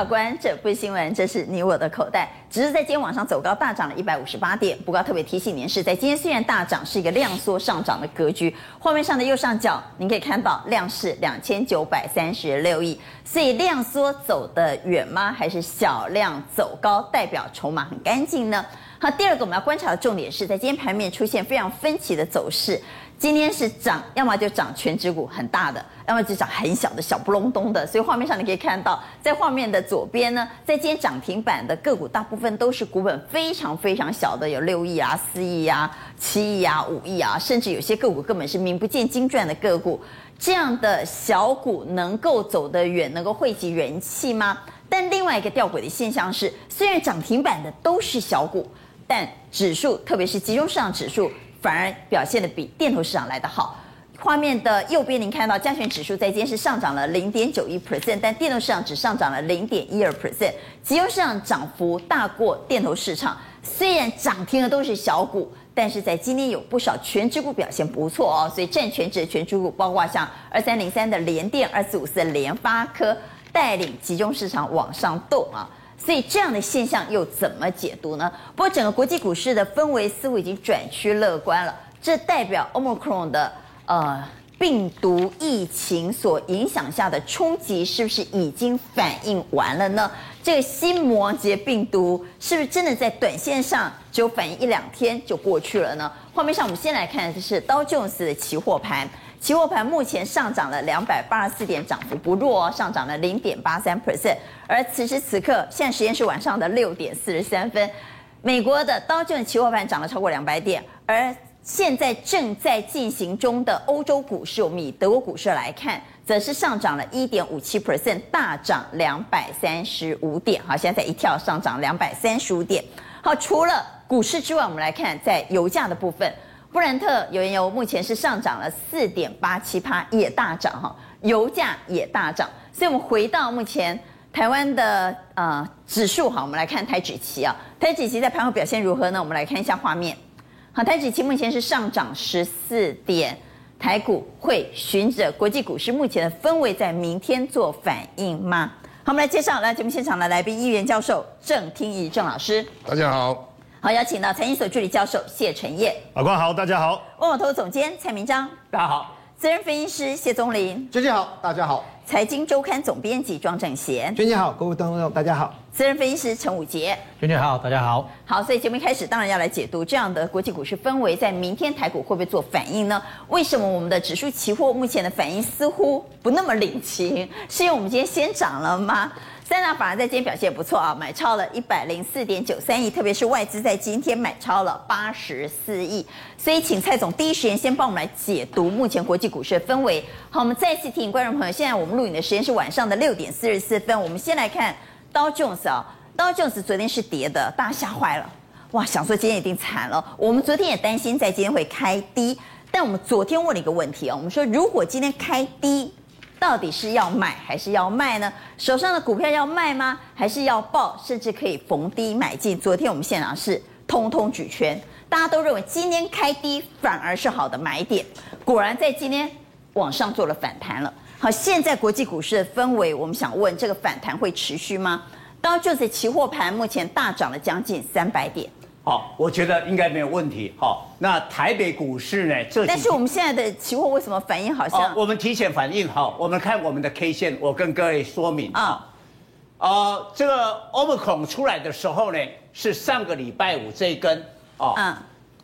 法官，这不是新闻，这是你我的口袋。只是在今天晚上走高，大涨了一百五十八点。不过特别提醒您是，在今天虽然大涨，是一个量缩上涨的格局。画面上的右上角，您可以看到量是两千九百三十六亿。所以量缩走得远吗？还是小量走高，代表筹码很干净呢？好，第二个我们要观察的重点是在今天盘面出现非常分歧的走势。今天是涨，要么就涨全指股很大的，要么就涨很小的小不隆咚的。所以画面上你可以看到，在画面的左边呢，在今天涨停板的个股大部分都是股本非常非常小的，有六亿啊、四亿啊、七亿啊、五亿啊，甚至有些个股根本是名不见经传的个股。这样的小股能够走得远，能够汇集人气吗？但另外一个吊诡的现象是，虽然涨停板的都是小股，但指数，特别是集中市场指数。反而表现的比电投市场来得好。画面的右边，您看到加权指数在今天是上涨了零点九一 percent，但电投市场只上涨了零点一二 percent。集中市场涨幅大过电投市场，虽然涨停的都是小股，但是在今天有不少全指股表现不错哦。所以占全值的权值股，包括像二三零三的联电、二四五四的联发科，带领集中市场往上动啊。所以这样的现象又怎么解读呢？不过整个国际股市的氛围似乎已经转趋乐观了，这代表 Omicron 的呃病毒疫情所影响下的冲击是不是已经反应完了呢？这个新魔羯病毒是不是真的在短线上只有反应一两天就过去了呢？画面上我们先来看的是道琼斯的期货盘。期货盘目前上涨了两百八十四点，涨幅不弱哦，上涨了零点八三 percent。而此时此刻，现在时间是晚上的六点四十三分，美国的道琼期货盘涨了超过两百点，而现在正在进行中的欧洲股市，我们以德国股市来看，则是上涨了一点五七 percent，大涨两百三十五点。好，现在一跳上涨两百三十五点。好，除了股市之外，我们来看在油价的部分。布兰特原油目前是上涨了四点八七趴，也大涨哈，油价也大涨。所以，我们回到目前台湾的呃指数哈，我们来看台指期啊，台指期在盘后表现如何呢？我们来看一下画面。好，台指期目前是上涨十四点，台股会循着国际股市目前的氛围，在明天做反应吗？好，我们来介绍来节目现场的来宾，一元教授郑听仪郑老师，大家好。好，邀请到财经所助理教授谢晨彦，法官好，大家好。万宝投总监蔡明章，大家好。资深分析师谢宗林，娟姐好，大家好。财经周刊总编辑庄正贤，娟姐好，各位观众大家好。资深分析师陈武杰，娟姐好，大家好。好，所以节目一开始当然要来解读这样的国际股市氛围，在明天台股会不会做反应呢？为什么我们的指数期货目前的反应似乎不那么领情？是因为我们今天先涨了吗？三大法人在今天表现不错啊，买超了一百零四点九三亿，特别是外资在今天买超了八十四亿。所以，请蔡总第一时间先帮我们来解读目前国际股市的氛围。好，我们再次提醒观众朋友，现在我们录影的时间是晚上的六点四十四分。我们先来看道琼斯啊，道琼斯昨天是跌的，大家吓坏了，哇，想说今天一定惨了。我们昨天也担心在今天会开低，但我们昨天问了一个问题啊，我们说如果今天开低。到底是要买还是要卖呢？手上的股票要卖吗？还是要抱？甚至可以逢低买进？昨天我们现场是通通举拳，大家都认为今天开低反而是好的买点。果然在今天往上做了反弹了。好，现在国际股市的氛围，我们想问这个反弹会持续吗？当，就是期货盘目前大涨了将近三百点。好，我觉得应该没有问题。好，那台北股市呢？这但是我们现在的期货为什么反应好像？我们提前反应。好，我们看我们的 K 线，我跟各位说明啊。呃，这个 Omicron 出来的时候呢，是上个礼拜五这一根哦，嗯，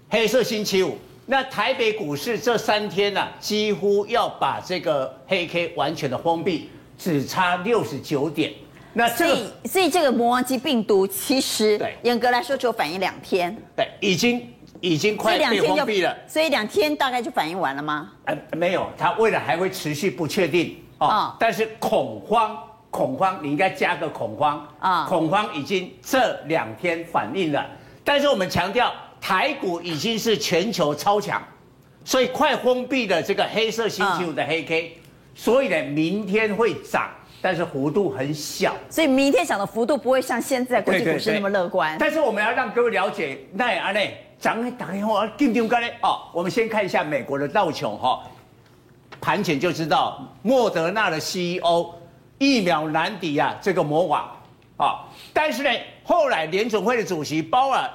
黑色星期五。那台北股市这三天呢、啊，几乎要把这个黑 K 完全的封闭，只差六十九点。那这个、所以，所以这个魔王级病毒其实严格来说只有反应两天，对，已经已经快被封闭了。所以两天大概就反应完了吗？呃，没有，它未来还会持续不确定哦，哦。但是恐慌，恐慌，你应该加个恐慌啊、哦！恐慌已经这两天反应了，但是我们强调，台股已经是全球超强，所以快封闭的这个黑色星期五的黑 K，、哦、所以呢，明天会涨。但是幅度很小，所以明天涨的幅度不会像现在国际股市那么乐观。但是我们要让各位了解，那阿内涨打电话定定干嘞哦。我们先看一下美国的道琼哈，盘前就知道莫德纳的 CEO 疫苗难敌啊，这个魔王啊。但是呢，后来联总会的主席鲍尔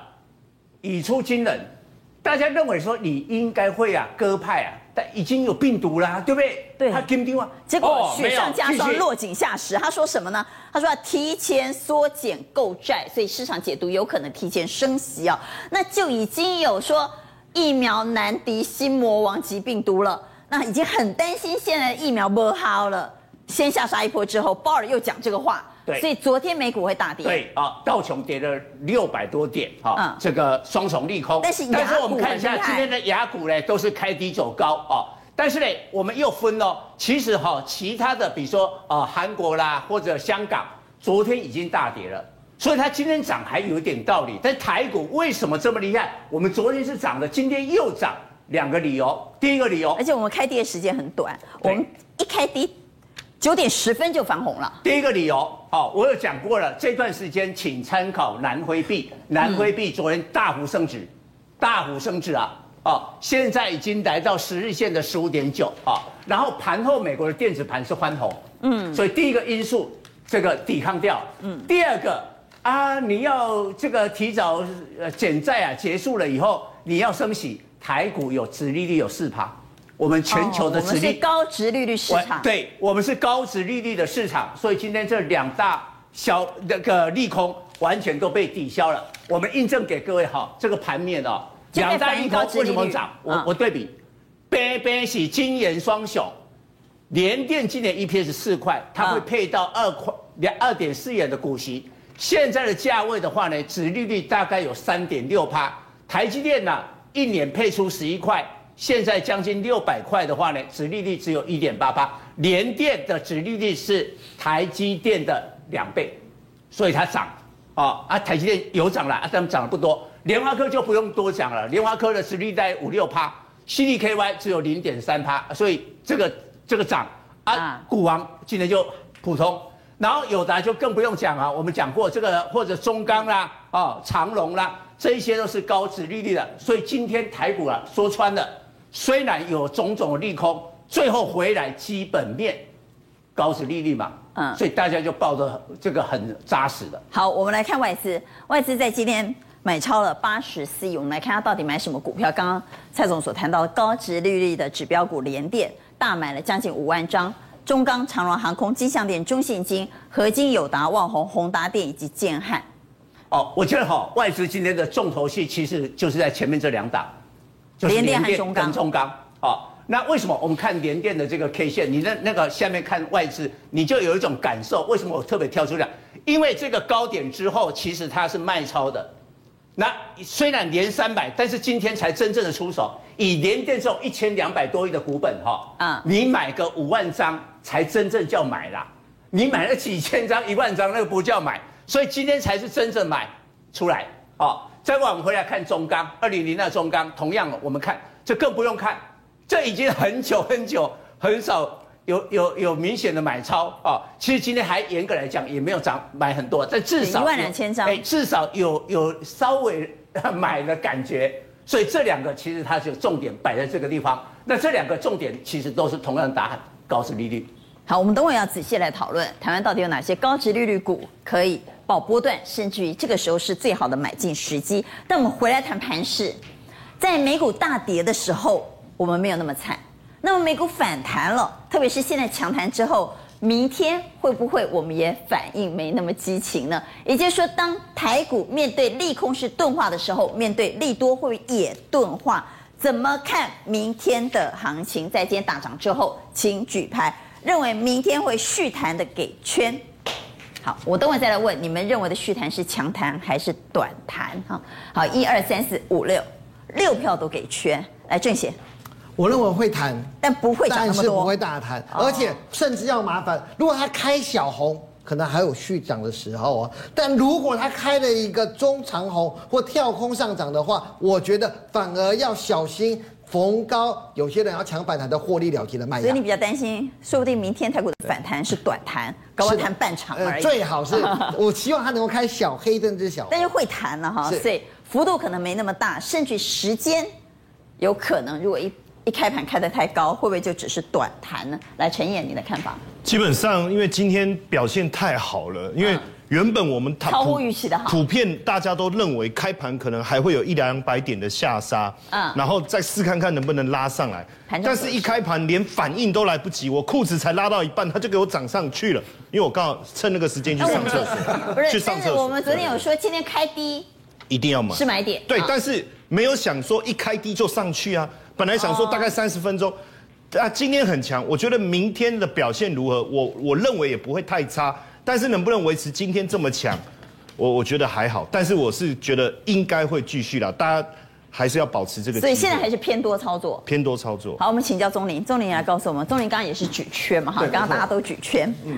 语出惊人，大家认为说你应该会啊鸽派啊，但已经有病毒啦，对不对？对。他跟丢啊，结果雪上加霜，落井下石。他说什么呢？他说要提前缩减购债，所以市场解读有可能提前升息啊。那就已经有说疫苗难敌新魔王级病毒了，那已经很担心现在的疫苗不好了。先下杀一波之后，鲍尔又讲这个话。对，所以昨天美股会大跌。对啊，道琼跌了六百多点，啊、嗯，这个双重利空。但是，但是我们看一下今天的雅股呢，都是开低走高啊。但是呢，我们又分了，其实哈，其他的比如说啊，韩国啦或者香港，昨天已经大跌了，所以它今天涨还有一点道理。但台股为什么这么厉害？我们昨天是涨的，今天又涨，两个理由。第一个理由，而且我们开低的时间很短，我们一开低。九点十分就翻红了。第一个理由，哦，我有讲过了，这段时间请参考南辉币，南辉币昨天大幅升值，嗯、大幅升值啊，哦，现在已经来到十日线的十五点九啊，然后盘后美国的电子盘是翻红，嗯，所以第一个因素这个抵抗掉，嗯，第二个啊，你要这个提早呃减债啊结束了以后，你要升息，台股有殖利率有四趴。我们全球的殖利率、哦、高值利率市场，对，我们是高值利率的市场，所以今天这两大小那个利空完全都被抵消了。我们印证给各位哈，这个盘面哦，两大利空为什么涨？我我对比，边边是金元双雄，联电今年 EPS 四块，它会配到二块两二点四元的股息。现在的价位的话呢，殖利率大概有三点六趴。台积电呢，一年配出十一块。现在将近六百块的话呢，殖利率只有一点八八，联电的殖利率是台积电的两倍，所以它涨，啊啊，台积电有涨了，啊，但涨的不多。联发科就不用多讲了，联发科的殖利率在五六趴，CDKY 只有零点三趴，所以这个这个涨啊，股王今天就普通，然后友达就更不用讲啊，我们讲过这个或者中钢啦，啊长隆啦，这一些都是高殖利率的，所以今天台股啊说穿了。虽然有种种利空，最后回来基本面高值利率嘛，嗯，所以大家就抱着这个很扎实的。好，我们来看外资，外资在今天买超了八十四亿，我们来看它到底买什么股票。刚刚蔡总所谈到的高值利率的指标股联电大买了将近五万张，中钢、长荣航空、金象电、中信金、合金、友达、旺宏、宏达电以及建汉。哦，我觉得哈，外资今天的重头戏其实就是在前面这两档。联电和中钢，跟中钢，哦，那为什么我们看联电的这个 K 线？你那那个下面看外资，你就有一种感受。为什么我特别挑出来？因为这个高点之后，其实它是卖超的。那虽然连三百，但是今天才真正的出手。以联电这种一千两百多亿的股本，哈，啊，你买个五万张才真正叫买啦。你买了几千张、一万张，那个不叫买。所以今天才是真正买出来，哦。再往我们回来看中钢，二零零二中钢，同样我们看这更不用看，这已经很久很久很少有有有明显的买超啊。其实今天还严格来讲也没有涨买很多，但至少一万两千张，哎，至少有有稍微买的感觉。所以这两个其实它就重点摆在这个地方。那这两个重点其实都是同样的答案，高值利率。好，我们等会要仔细来讨论台湾到底有哪些高值利率股可以爆波段，甚至于这个时候是最好的买进时机。但我们回来谈盘势，在美股大跌的时候，我们没有那么惨。那么美股反弹了，特别是现在强弹之后，明天会不会我们也反应没那么激情呢？也就是说，当台股面对利空是钝化的时候，面对利多会不会也钝化？怎么看明天的行情？在今天大涨之后，请举牌。认为明天会续弹的给圈，好，我等会再来问你们认为的续弹是强弹还是短弹？哈，好，一二三四五六，六票都给缺，来正贤，我认为会弹，但不会但是不会大弹，而且甚至要麻烦，如果他开小红，可能还有续涨的时候啊，但如果它开了一个中长红或跳空上涨的话，我觉得反而要小心。逢高，有些人要抢反弹的获利了结的卖压，所以你比较担心，说不定明天台股的反弹是短弹，高温弹半场而已。最好是，我希望它能够开小黑灯之小，但是会弹了哈，所以幅度可能没那么大，甚至时间有可能，如果一一开盘开得太高，会不会就只是短弹呢？来，陈燕，你的看法？基本上，因为今天表现太好了，因为。原本我们超乎预期的好，普遍大家都认为开盘可能还会有一两百点的下杀，嗯，然后再试看看能不能拉上来。但是，一开盘连反应都来不及，我裤子才拉到一半，他就给我涨上去了。因为我刚好趁那个时间去上厕所，不是，去上厕所。我们昨天有说今天开低一定要买，是买点。对，但是没有想说一开低就上去啊。本来想说大概三十分钟，啊，今天很强，我觉得明天的表现如何？我我认为也不会太差。但是能不能维持今天这么强，我我觉得还好。但是我是觉得应该会继续了，大家还是要保持这个。所以现在还是偏多操作。偏多操作。好，我们请教钟林，钟林来告诉我们，钟林刚刚也是举圈嘛，哈，刚刚大家都举圈。嗯，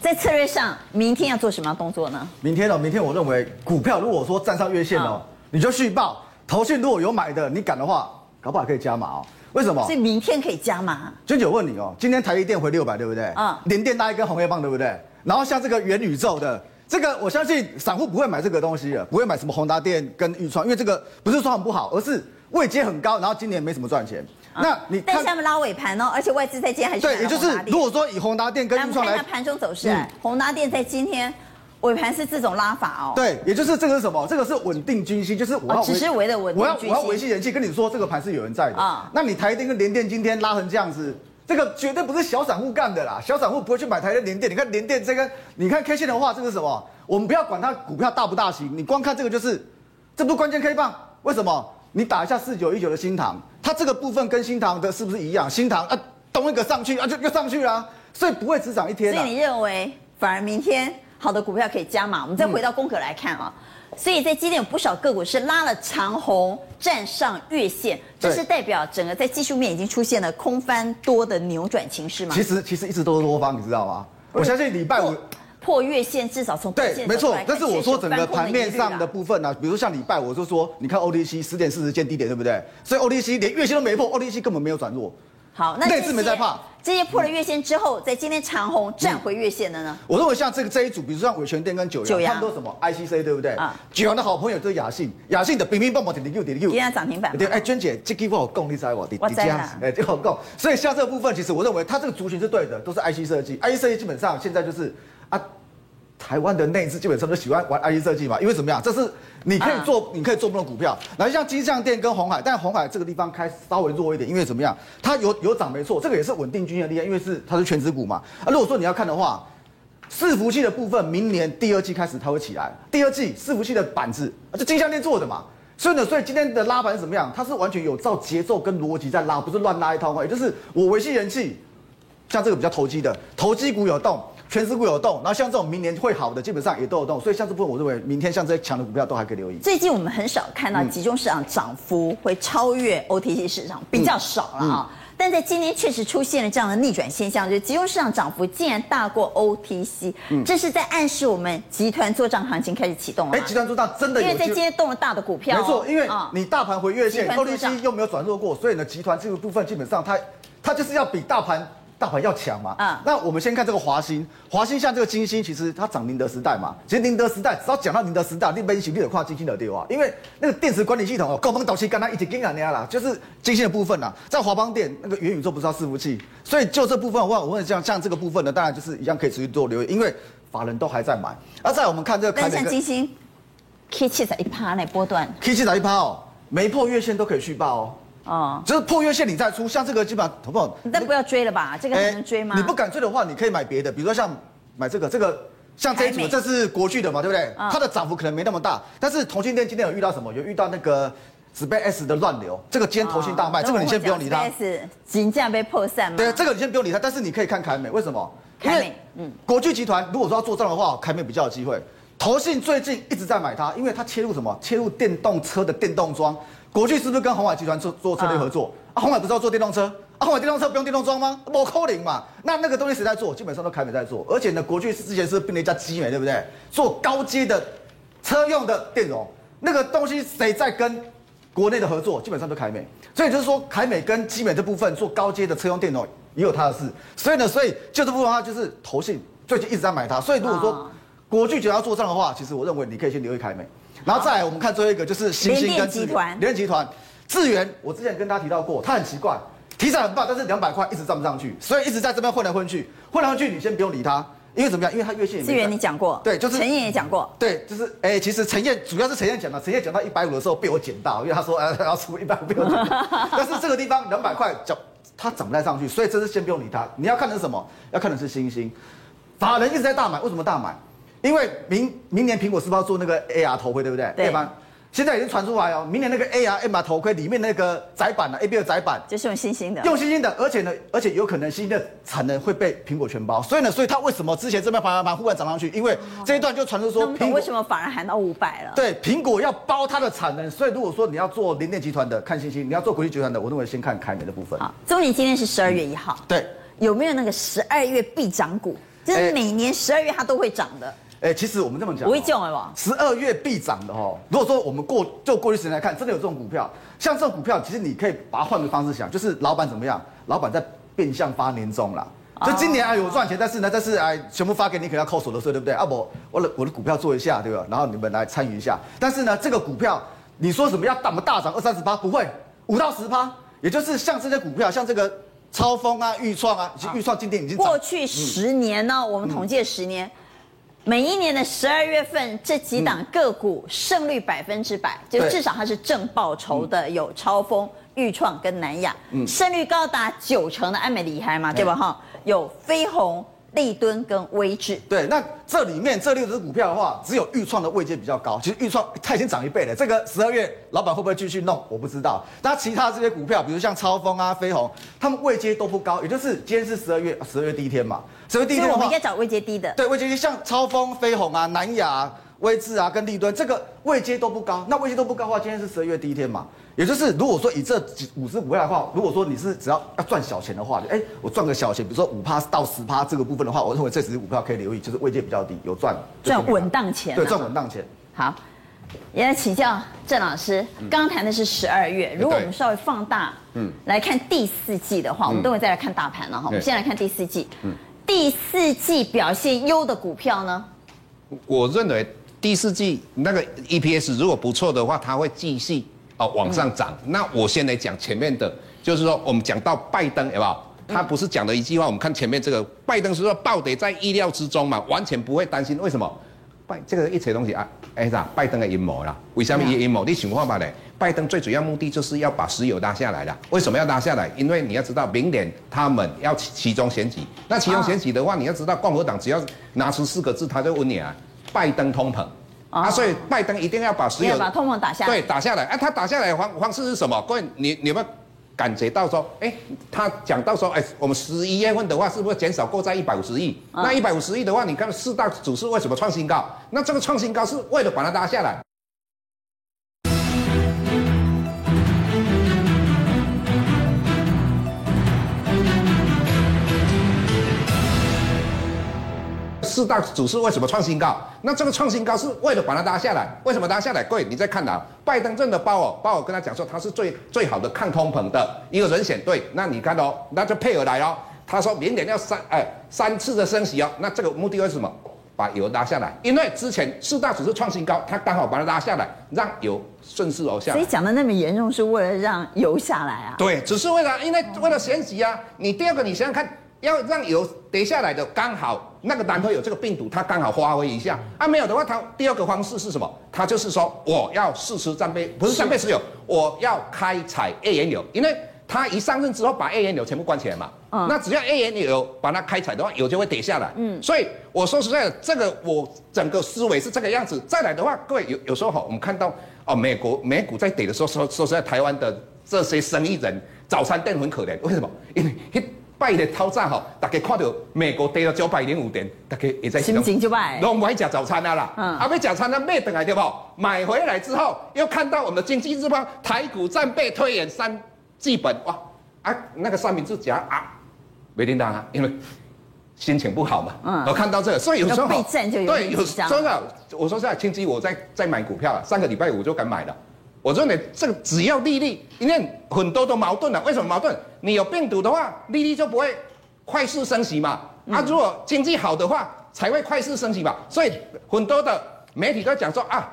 在策略上，明天要做什么动作呢？明天哦，明天我认为股票如果说站上月线哦，你就续报。投信如果有买的，你敢的话，搞不好可以加码哦。为什么？所以明天可以加码。娟姐，我问你哦，今天台积电回六百，对不对？嗯。联电拉一根红黑棒，对不对？然后像这个元宇宙的这个，我相信散户不会买这个东西的，不会买什么宏达电跟钰创，因为这个不是说很不好，而是位阶很高，然后今年没什么赚钱。啊、那你但下面拉尾盘哦，而且外资在今天还是对，也就是如果说以宏达电跟钰创来，来看下盘中走势，嗯、宏达电在今天尾盘是这种拉法哦。对，也就是这个是什么？这个是稳定军心，就是我要、哦、只是为了稳定军心，我要我要维系人气，跟你说这个盘是有人在的啊。那你台电跟联电今天拉成这样子。这个绝对不是小散户干的啦，小散户不会去买台积联电。你看联电这个，你看 K 线的话，这个是什么？我们不要管它股票大不大型，你光看这个就是，这不是关键 K 棒。为什么？你打一下四九一九的新塘，它这个部分跟新塘的是不是一样？新塘啊，东一个上去啊，就又上去了，所以不会只涨一天。所以你认为反而明天好的股票可以加码？我们再回到功课来看啊。嗯所以在今天有不少个股是拉了长红，站上月线，这是代表整个在技术面已经出现了空翻多的扭转情势吗？其实其实一直都是多方，你知道吗？我相信礼拜五破月线，至少从对，没错。但是我说整个盘面上的部分呢、啊，比如像礼拜五，我就说你看 OTC 十点四十见低点，对不对？所以 OTC 连月线都没破，OTC 根本没有转弱。好，那这次没在怕。这些破了月线之后，在今天长虹站回月线的呢？我认为像这个这一组，比如说像伟全电跟九阳，他们都什么 ICC 对不对？啊，九阳的好朋友就是雅信，雅信的乒乒乓乓点点 Q 点点 Q，今天涨停板。对，哎，娟姐，这个我功力在我，我在啊，哎，这个够。所以像这个部分，其实我认为它这个族群是对的，都是 IC 设计，IC 设计基本上现在就是啊。台湾的内资基本上都喜欢玩 IC 设计嘛，因为怎么样？这是你可以做，啊、你可以做不同股票。然后像金像店跟红海，但红海这个地方开稍微弱一点，因为怎么样？它有有涨没错，这个也是稳定军心的力量，因为是它是全值股嘛。啊，如果说你要看的话，伺服器的部分，明年第二季开始它会起来。第二季伺服器的板子，啊，就金像店做的嘛。所以呢，所以今天的拉盘是怎么样？它是完全有照节奏跟逻辑在拉，不是乱拉一套话。也就是我维系人气，像这个比较投机的，投机股有动。权值股有动，然后像这种明年会好的，基本上也都有动，所以像这部分，我认为明天像这些强的股票都还可以留意。最近我们很少看到集中市场涨幅会超越 OTC 市场，比较少了啊。但在今天确实出现了这样的逆转现象，就是集中市场涨幅竟然大过 OTC，嗯、这是在暗示我们集团做账行情开始启动了。哎，集团做账真的有，因为在今天动了大的股票、哦，没错，因为你大盘回月线，OTC 又没有转弱过，所以呢，集团这个部分基本上它它就是要比大盘。大盘要强嘛？啊，那我们先看这个华兴，华兴像这个金星，其实它涨宁德时代嘛。其实宁德时代，只要讲到宁德时代，你分析你得跨金星的对话，因为那个电池管理系统哦，高峰导期跟它一起跟啊那样啦，就是金星的部分啦。在华邦电那个元宇宙不是要伺服器，所以就这部分的话，我问像像这个部分呢，当然就是一样可以持续做留意，因为法人都还在买。而在我们看这个，但像晶心，K 七十一趴那波段，K 七十一趴哦，没破月线都可以续报哦。哦，就是破月线你再出，像这个基本上好不好？但不要追了吧，这个还能追吗？你不敢追的话，你可以买别的，比如说像买这个，这个像这一组，这是国巨的嘛，对不对？它的涨幅可能没那么大，但是同欣电今天有遇到什么？有遇到那个 SpaceX 的乱流，这个今天投信大卖，这个你先不用理它。SpaceX 金价被破散吗？对，这个你先不用理它，但是你可以看凯美，为什么？凯美，嗯，国巨集团如果说要做账的话，凯美比较有机会。投信最近一直在买它，因为它切入什么？切入电动车的电动桩。国巨是不是跟鸿海集团做做策略合作？啊，鸿海不是要做电动车？啊，鸿海电动车不用电动桩吗？不可能嘛。那那个东西谁在做？基本上都凯美在做。而且呢，国巨之前是并了一家基美，对不对？做高阶的车用的电容，那个东西谁在跟国内的合作？基本上都凯美。所以就是说，凯美跟基美这部分做高阶的车用电容也有它的事。所以呢，所以就这部分的话，就是投信最近一直在买它。所以如果说国巨想要做账的话，其实我认为你可以先留意凯美。然后再来，我们看最后一个就是星星跟集团，联电集团，智源，我之前跟大家提到过，它很奇怪，题材很棒，但是两百块一直站不上去，所以一直在这边混来混去，混来混去，你先不用理它。因为怎么样？因为他月线也源你讲过，对，就是陈燕也讲过，对，就是哎、欸，其实陈燕主要是陈燕讲的，陈燕讲到一百五的时候被我捡到，因为他说哎，要出一百五被我捡到，但是这个地方两百块讲它涨不太上去，所以这是先不用理它。你要看的是什么？要看的是星星，法人一直在大买，为什么大买？因为明明年苹果是不是要做那个 AR 头盔，对不对？对吗？现在已经传出来哦，明年那个 AR MR 头盔里面那个窄板呢，A B 的窄板就是用星星的，用星星的，而且呢，而且有可能星星的产能会被苹果全包，所以呢，所以它为什么之前这边盘盘盘忽然涨上去？因为这一段就传出说，苹果为什么反而喊到五百了？对，苹果要包它的产能，所以如果说你要做联电集团的看星星，你要做国际集团的，我认为先看凯美的部分。好，中年今天是十二月一号，对，有没有那个十二月必涨股？就是每年十二月它都会涨的。哎、欸，其实我们这么讲，不会降了吧？十二月必涨的哦。如果说我们过就过去时间来看，真的有这种股票，像这种股票，其实你可以把它换个方式想，就是老板怎么样？老板在变相发年终了。就今年啊有赚钱，但是呢，但是哎，全部发给你，可能要扣所得税，对不对？啊不，我的我的股票做一下，对吧？然后你们来参与一下。但是呢，这个股票你说什么要怎么大涨二三十趴？不会，五到十趴。也就是像这些股票，像这个超丰啊、钰创啊，其实钰创今天已经过去十年呢，嗯、我们统计十年。嗯每一年的十二月份，这几档个股胜率百分之百，就至少它是正报酬的，有超风、裕创跟南亚，胜率高达九成的安美厉害嘛，对吧？哈，有飞鸿。立敦跟威智，对，那这里面这六只股票的话，只有钰创的位阶比较高。其实钰创它已经涨一倍了。这个十二月老板会不会继续弄？我不知道。那其他这些股票，比如像超丰啊、飞鸿，他们位阶都不高。也就是今天是十二月，十二月第一天嘛。十二月第一天的话，我们应该找位阶低的。对，位阶低，像超丰、飞鸿啊、南亚、威智啊跟立敦，这个位阶都不高。那位阶都不高的话，今天是十二月第一天嘛。也就是，如果说以这几五只股票的话，如果说你是只要要赚小钱的话，哎、欸，我赚个小钱，比如说五趴到十趴这个部分的话，我认为这几只股票可以留意，就是位阶比较低，有赚赚稳当钱、啊，对，赚稳当钱。好，也来请教郑老师，刚刚谈的是十二月，如果我们稍微放大，嗯，来看第四季的话，我们等会再来看大盘了哈。我们先来看第四季，嗯，第四季表现优的股票呢？我认为第四季那个 EPS 如果不错的话，它会继续。哦，往上涨。那我先来讲前面的，就是说我们讲到拜登，好不好？他不是讲了一句话？我们看前面这个，拜登是说暴跌在意料之中嘛，完全不会担心。为什么？拜这个一切东西啊，哎啥？拜登的阴谋啦。为什么阴谋？你想看吧嘞？拜登最主要目的就是要把石油拉下来了。为什么要拉下来？因为你要知道，明年他们要其中选举。那其中选举的话，你要知道，共和党只要拿出四个字，他就问你啊，拜登通膨。啊，所以拜登一定要把石油把通膨打下来，对，打下来。啊，他打下来的方方式是什么？各位，你你有没有感觉到说，哎，他讲到说，哎，我们十一月份的话，是不是减少购债一百五十亿？那一百五十亿的话，你看四大指数为什么创新高？那这个创新高是为了把它拉下来。四大指数为什么创新高？那这个创新高是为了把它拉下来。为什么拉下来？各位，你再看啊，拜登真的鲍尔，鲍尔跟他讲说他是最最好的抗通膨的一个人选。对，那你看哦，那就配合来哦。他说明年要三哎三次的升息哦。那这个目的为什么？把油拉下来，因为之前四大指数创新高，他刚好把它拉下来，让油顺势而下。所以讲的那么严重，是为了让油下来啊？对，只是为了因为为了升息啊。你第二个，你想想看。要让油跌下来的，刚好那个南非有这个病毒，它刚好发挥一下啊。没有的话，它第二个方式是什么？它就是说，我要试吃战备，不是战备石油，我要开采页岩油，因为它一上任之后把页岩油全部关起来嘛。嗯。那只要页岩油把它开采的话，油就会跌下来。嗯。所以我说实在的，这个我整个思维是这个样子。再来的话，各位有有时候哈，我们看到哦，美国美股在跌的时候，说说实在，台湾的这些生意人早餐店很可怜，为什么？因为 拜的套餐哈，大家看到美国跌了九百零五点，大家也在心情就坏，都不爱吃早餐了啦。嗯，啊，要吃早餐，那买回来对不？买回来之后，又看到我们的经济日报，台股战备推演三季本，哇啊，那个三明治夹啊，没听到啊，因为心情不好嘛。嗯，我看到这个，所以有时候对，有真的，我说实在，亲戚我在在买股票了，上个礼拜五就敢买了。我认为这个只要利率，因为很多都矛盾了。为什么矛盾？你有病毒的话，利率就不会快速升息嘛。啊，如果经济好的话，才会快速升息嘛。所以很多的媒体都讲说啊，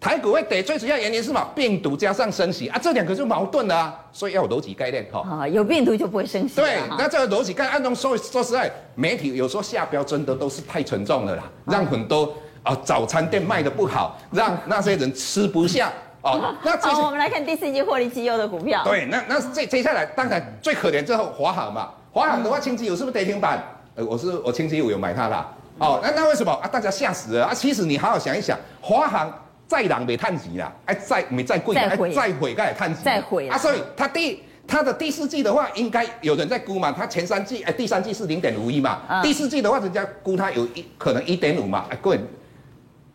台股会跌，最主要原因是什么？病毒加上升息啊，这两个就矛盾了啊，所以要有逻辑概念哈。啊，有病毒就不会升息。对，那这个逻辑概念，按照说说实在，媒体有时候下标真的都是太沉重了啦，让很多啊早餐店卖的不好，让那些人吃不下哦。那好，我们来看第四季获利绩优的股票。对，那那接接下来，当然最可怜之后华航嘛，华航的话，清期有是不是跌停板？呃，我是我星期五有买它啦。哦，那那为什么啊？大家吓死了啊！其实你好好想一想，华航再涨没探底啦，哎，再没再贵，哎，再毁该也探底，再毁啊！所以它第它的第四季的话，应该有人在估嘛？它前三季哎，第三季是零点五一嘛，嗯、第四季的话，人家估它有一可能一点五嘛。哎，各位，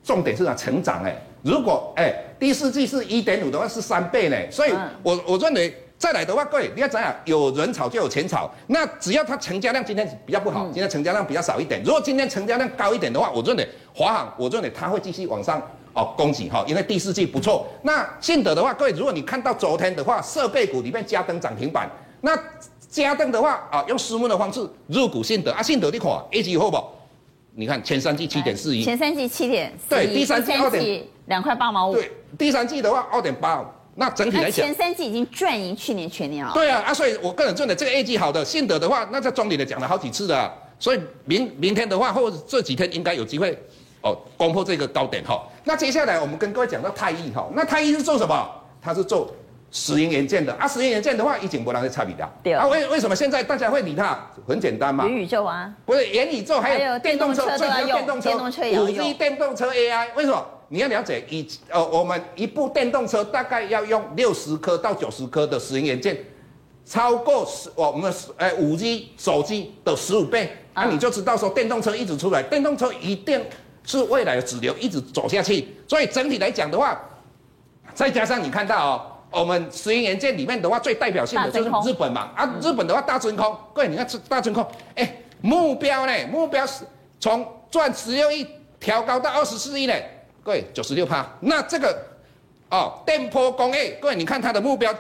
重点是它成长哎，如果哎第四季是一点五的话，是三倍呢。所以我我认为。再来的话，各位，你要怎样？有人炒就有钱炒。那只要它成交量今天比较不好，今天成交量比较少一点。如果今天成交量高一点的话，我认为华航，我认为它会继续往上哦，攻击哈，因为第四季不错。那信德的话，各位，如果你看到昨天的话，设备股里面加登涨停板，那加登的话啊，用私募的方式入股信德啊，信德你看 A 级好不好？你看前三季七点四一，前三季七点，对，第三季二点两块八毛五，对，第三季的话二点八五。那整体来讲，前三季已经赚赢去年全年了。对啊，啊，所以我个人认为这个业绩好的信德的话，那在庄里的讲了好几次的、啊，所以明明天的话，或者这几天应该有机会哦攻破这个高点哈、哦。那接下来我们跟各位讲到太一哈，那太一是做什么？他是做石英元件的啊，石英元件的话，已经不让它差别的。对啊，为为什么现在大家会理它？很简单嘛，元宇宙啊，不是元宇宙，还有电动车，最主要电动车，五 G 电动车 AI，为什么？你要了解，以呃，我们一部电动车大概要用六十颗到九十颗的石英元件，超过十我们呃五 G 手机的十五倍，那、啊、你就知道说电动车一直出来，电动车一定是未来的主流，一直走下去。所以整体来讲的话，再加上你看到哦，我们石英元件里面的话，最代表性的就是日本嘛，啊，日本的话大真空，各位你看这大真空，哎，目标呢？目标是从赚十六亿调高到二十四亿呢。各位九十六趴，那这个哦，电波工业，各位你看它的目标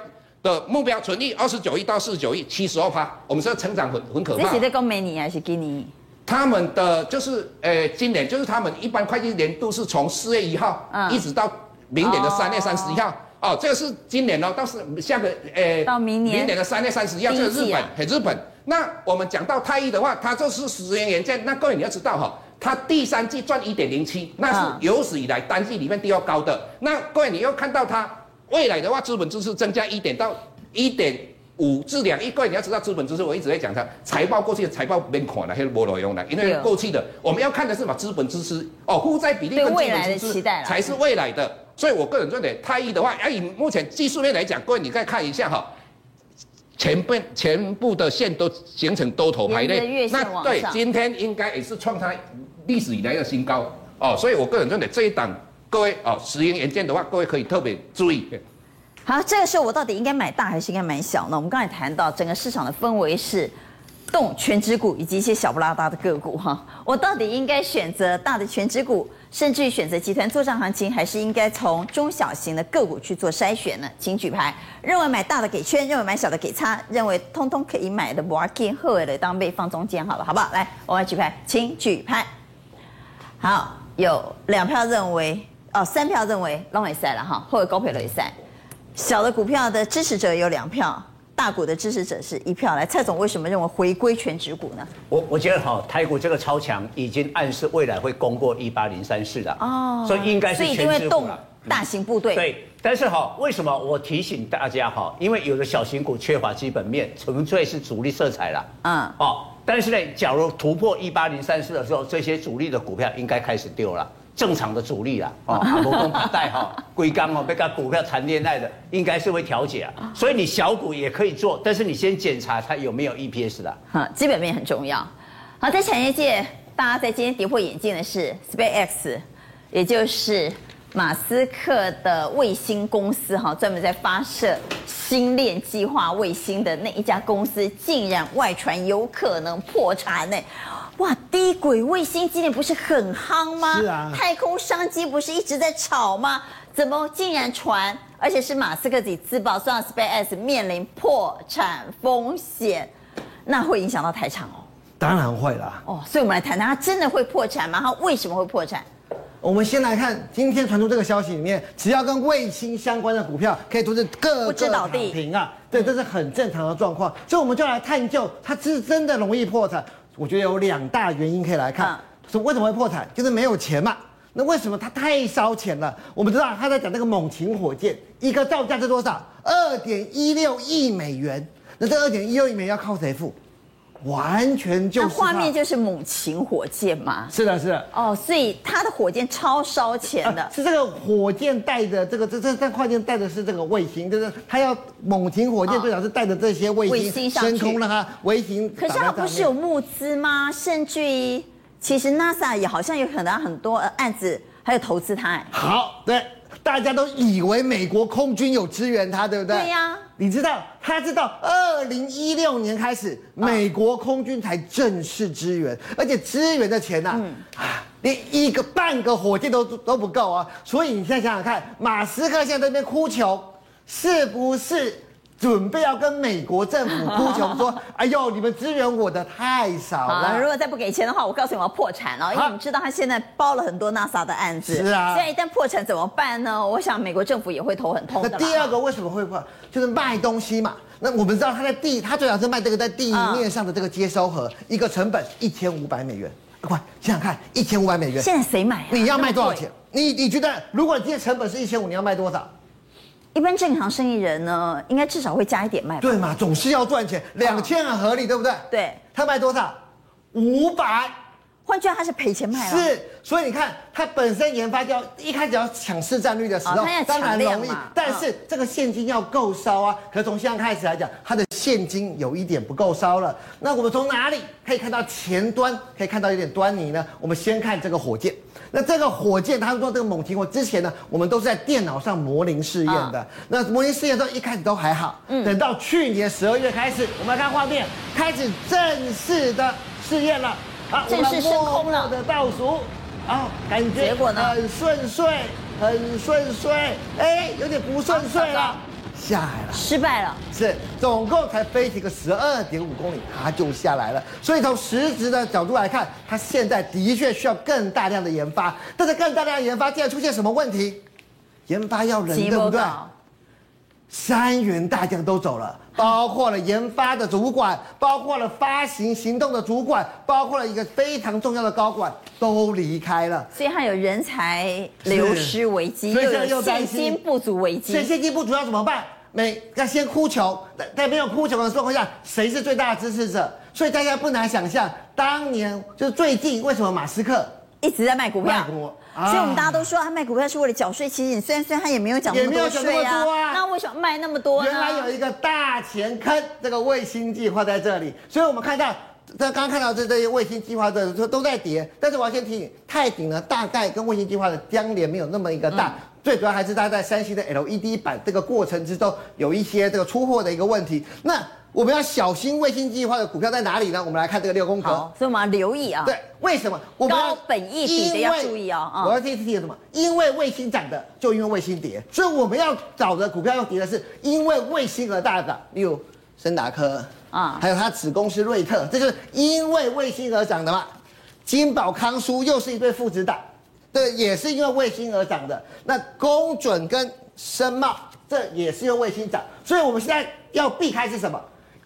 的目标存益二十九亿到四十九亿，七十二趴，我们说成长很很可怕。这是在讲明年还是今年？他们的就是呃，今年就是他们一般会计年度是从四月一号，嗯，一直到明年的三月三十一号。哦，这个是今年哦，到是下个呃，到明年明年的三月三十一号，这个日本很日本。那我们讲到太一的话，它就是十元元件。那各位你要知道哈、哦。它第三季赚一点零七，那是有史以来单季里面第二高的。那各位，你要看到它未来的话，资本支出增加一点到一点五至两亿。各位，你要知道资本支出，我一直在讲它财报过去的财报没看了，还是没卵用的，因为过去的我们要看的是什么？资本支出哦，负债比例跟资本支出才是未来的。所以我个人认为，太一的话，以目前技术面来讲，各位你再看一下哈，前边全部的线都形成多头排列，那对，今天应该也是创它。历史以来的新高哦，所以我个人认为这一档各位哦，石英元件的话，各位可以特别注意。好，这个时候我到底应该买大还是应该买小呢？我们刚才谈到整个市场的氛围是动全指股以及一些小不拉大的个股哈，我到底应该选择大的全指股，甚至于选择集团作帐行情，还是应该从中小型的个股去做筛选呢？请举牌，认为买大的给圈，认为买小的给叉，认为通通可以买的 margin 后的当被放中间好了，好不好？来，我来举牌，请举牌。好，有两票认为，哦，三票认为拢会赛了哈，或者高配会赛。小的股票的支持者有两票，大股的支持者是一票。来，蔡总为什么认为回归权值股呢？我我觉得哈，台股这个超强已经暗示未来会攻过一八零三四了哦，所以应该是权值股了。大型部队。对，但是哈，为什么我提醒大家哈？因为有的小型股缺乏基本面，纯粹是主力色彩了。嗯，哦。但是呢，假如突破一八零三四的时候，这些主力的股票应该开始丢了，正常的主力啊哦，阿公不带哈，龟缸哦，被跟股票谈恋爱的，应该是会调节啊。所以你小股也可以做，但是你先检查它有没有 EPS 的。哈，基本面很重要。好，在产业界，大家在今天跌破眼镜的是 SpaceX，也就是。马斯克的卫星公司哈，专门在发射星链计划卫星的那一家公司，竟然外传有可能破产呢！哇，低轨卫星今年不是很夯吗？是啊，太空商机不是一直在炒吗？怎么竟然传？而且是马斯克自己自曝，说 SpaceX 面临破产风险，那会影响到台厂哦？当然会啦。哦，所以我们来谈谈，它真的会破产吗？它为什么会破产？我们先来看今天传出这个消息里面，只要跟卫星相关的股票，可以都是各个躺平啊。对，这是很正常的状况。所以我们就来探究，它是真的容易破产。我觉得有两大原因可以来看，说为什么会破产，就是没有钱嘛。那为什么它太烧钱了？我们知道他在讲那个猛禽火箭，一个造价是多少？二点一六亿美元。那这二点一六亿美元要靠谁付？完全就是那画面就是猛禽火箭嘛？是的，是的。哦，所以它的火箭超烧钱的。是这个火箭带的这个这这这火箭带的是这个卫星，就是它要猛禽火箭最少是带着这些卫星升空了哈卫星。可是它不是有募资吗？甚至于，其实 NASA 也好像有很多很多案子，还有投资它。哎，好，对，大家都以为美国空军有支援它，对不对？对呀。你知道，他知道，二零一六年开始，美国空军才正式支援，而且支援的钱呐、啊，嗯、连一个半个火箭都都不够啊！所以你现在想想看，马斯克现在在那边哭穷，是不是？准备要跟美国政府哭穷，说：“哎呦，你们支援我的太少了。如果再不给钱的话，我告诉你们要破产了。因为我们知道他现在包了很多 NASA 的案子。是啊，现在一旦破产怎么办呢？我想美国政府也会头很痛的。那第二个为什么会破？就是卖东西嘛。那我们知道他在地，他最好是卖这个在地面上的这个接收盒，一个成本一千五百美元。快想想看，一千五百美元，现在谁买？你要卖多少钱？你你觉得，如果这些成本是一千五，你要卖多少？一般正常生意人呢，应该至少会加一点卖吧？对嘛，总是要赚钱，两千很合理，对不对？对，他卖多少？五百。换句话，他是赔钱卖了。是，所以你看，他本身研发就要一开始要抢市占率的时候，当然容易，但是这个现金要够烧啊。可是从现在开始来讲，他的现金有一点不够烧了。那我们从哪里可以看到前端可以看到一点端倪呢？我们先看这个火箭。那这个火箭，他说这个猛禽火之前呢，我们都是在电脑上模拟试验的。哦、那模拟试验的时候一开始都还好，嗯，等到去年十二月开始，我们来看画面，开始正式的试验了，啊，正式升空了。的倒数，啊，感觉结果呢？很顺遂，很顺遂，哎，有点不顺遂了。下来了，失败了，是总共才飞行个十二点五公里，它就下来了。所以从实质的角度来看，它现在的确需要更大量的研发。但是更大量的研发，竟然出现什么问题？研发要人，对不对？三员大将都走了，包括了研发的主管，包括了发行行动的主管，包括了一个非常重要的高管都离开了。所以它有人才流失危机，又有现金不足危机。所以现金不足要怎么办？每要先哭穷，在在没有哭穷的状况下，谁是最大的支持者？所以大家不难想象，当年就是最近为什么马斯克一直在卖股票？啊、所以我们大家都说他卖股票是为了缴税。其实虽然虽然他也没有缴那么多税啊，啊那为什么卖那么多呢？原来有一个大钱坑，这个卫星计划在这里。所以我们看到，这刚刚看到这这些卫星计划的都都在跌。但是我要先提醒，泰鼎呢，大概跟卫星计划的相连没有那么一个大。嗯最主要还是它在三星的 LED 板这个过程之中有一些这个出货的一个问题。那我们要小心卫星计划的股票在哪里呢？我们来看这个六宫格。好，所以我们要留意啊。对，为什么？我们高本益比的要注意啊、哦。我要提提什么？因为卫星涨的，就因为卫星跌。所以我们要找的股票要跌的是因为卫星而大涨，例如森达科啊，还有它子公司瑞特，这就是因为卫星而涨的嘛。金宝康舒又是一对父子档。对，也是因为卫星而涨的。那工准跟申茂，这也是因为卫星涨。所以我们现在要避开是什么？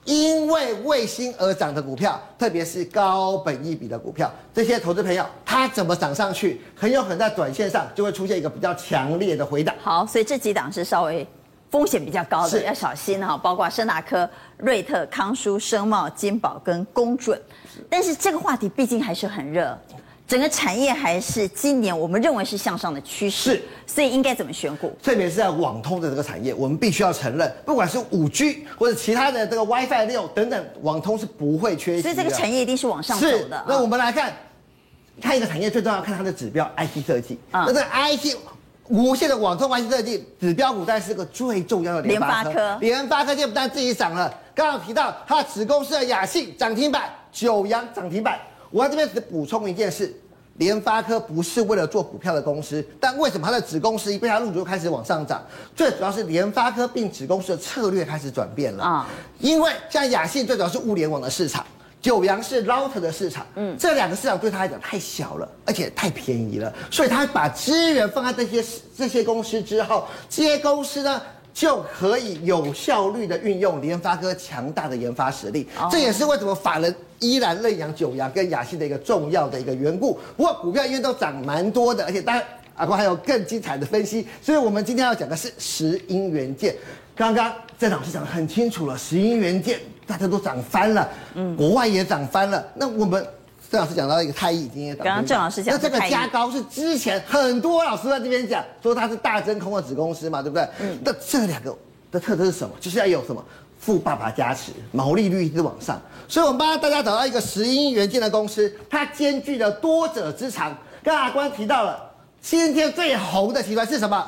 因为卫星而涨的股票，特别是高本益比的股票，这些投资朋友他怎么涨上去，很有可能在短线上就会出现一个比较强烈的回档。好，所以这几档是稍微风险比较高的，要小心哈。包括升达科、瑞特、康舒、生茂、金宝跟工准。但是这个话题毕竟还是很热。整个产业还是今年我们认为是向上的趋势，是，所以应该怎么选股？特别是在网通的这个产业，我们必须要承认，不管是五 G 或者其他的这个 WiFi 六等等，网通是不会缺席的。所以这个产业一定是往上走的。那我们来看，看一个产业最重要看它的指标，IC 设计。那这个 IC 无线的网通 IC 设计指标股，但是个最重要的联发科。联发科就不但自己涨了，刚刚提到它的子公司的雅信涨停板，九阳涨停板。我在这边只补充一件事，联发科不是为了做股票的公司，但为什么它的子公司一被它入主就开始往上涨？最主要是联发科并子公司的策略开始转变了啊，因为像亚信最主要是物联网的市场，九阳是 router 的市场，嗯，这两个市场对他来讲太小了，而且太便宜了，所以他把资源放在这些这些公司之后，这些公司呢就可以有效率的运用联发科强大的研发实力，哦、这也是为什么法人依然认养九阳跟雅信的一个重要的一个缘故。不过股票因为都涨蛮多的，而且当然阿光还有更精彩的分析，所以我们今天要讲的是石英元件。刚刚郑老师讲得很清楚了，石英元件大家都涨翻了，嗯，国外也涨翻了。那我们郑老师讲到一个太一，今天刚刚郑老师讲，那这个加高是之前很多老师在这边讲说它是大真空的子公司嘛，对不对？嗯，那这两个的特征是什么？就是要有什么富爸爸加持，毛利率一直往上。所以我们帮大家找到一个石英元件的公司，它兼具了多者之长。刚阿关提到了，今天最红的集团是什么？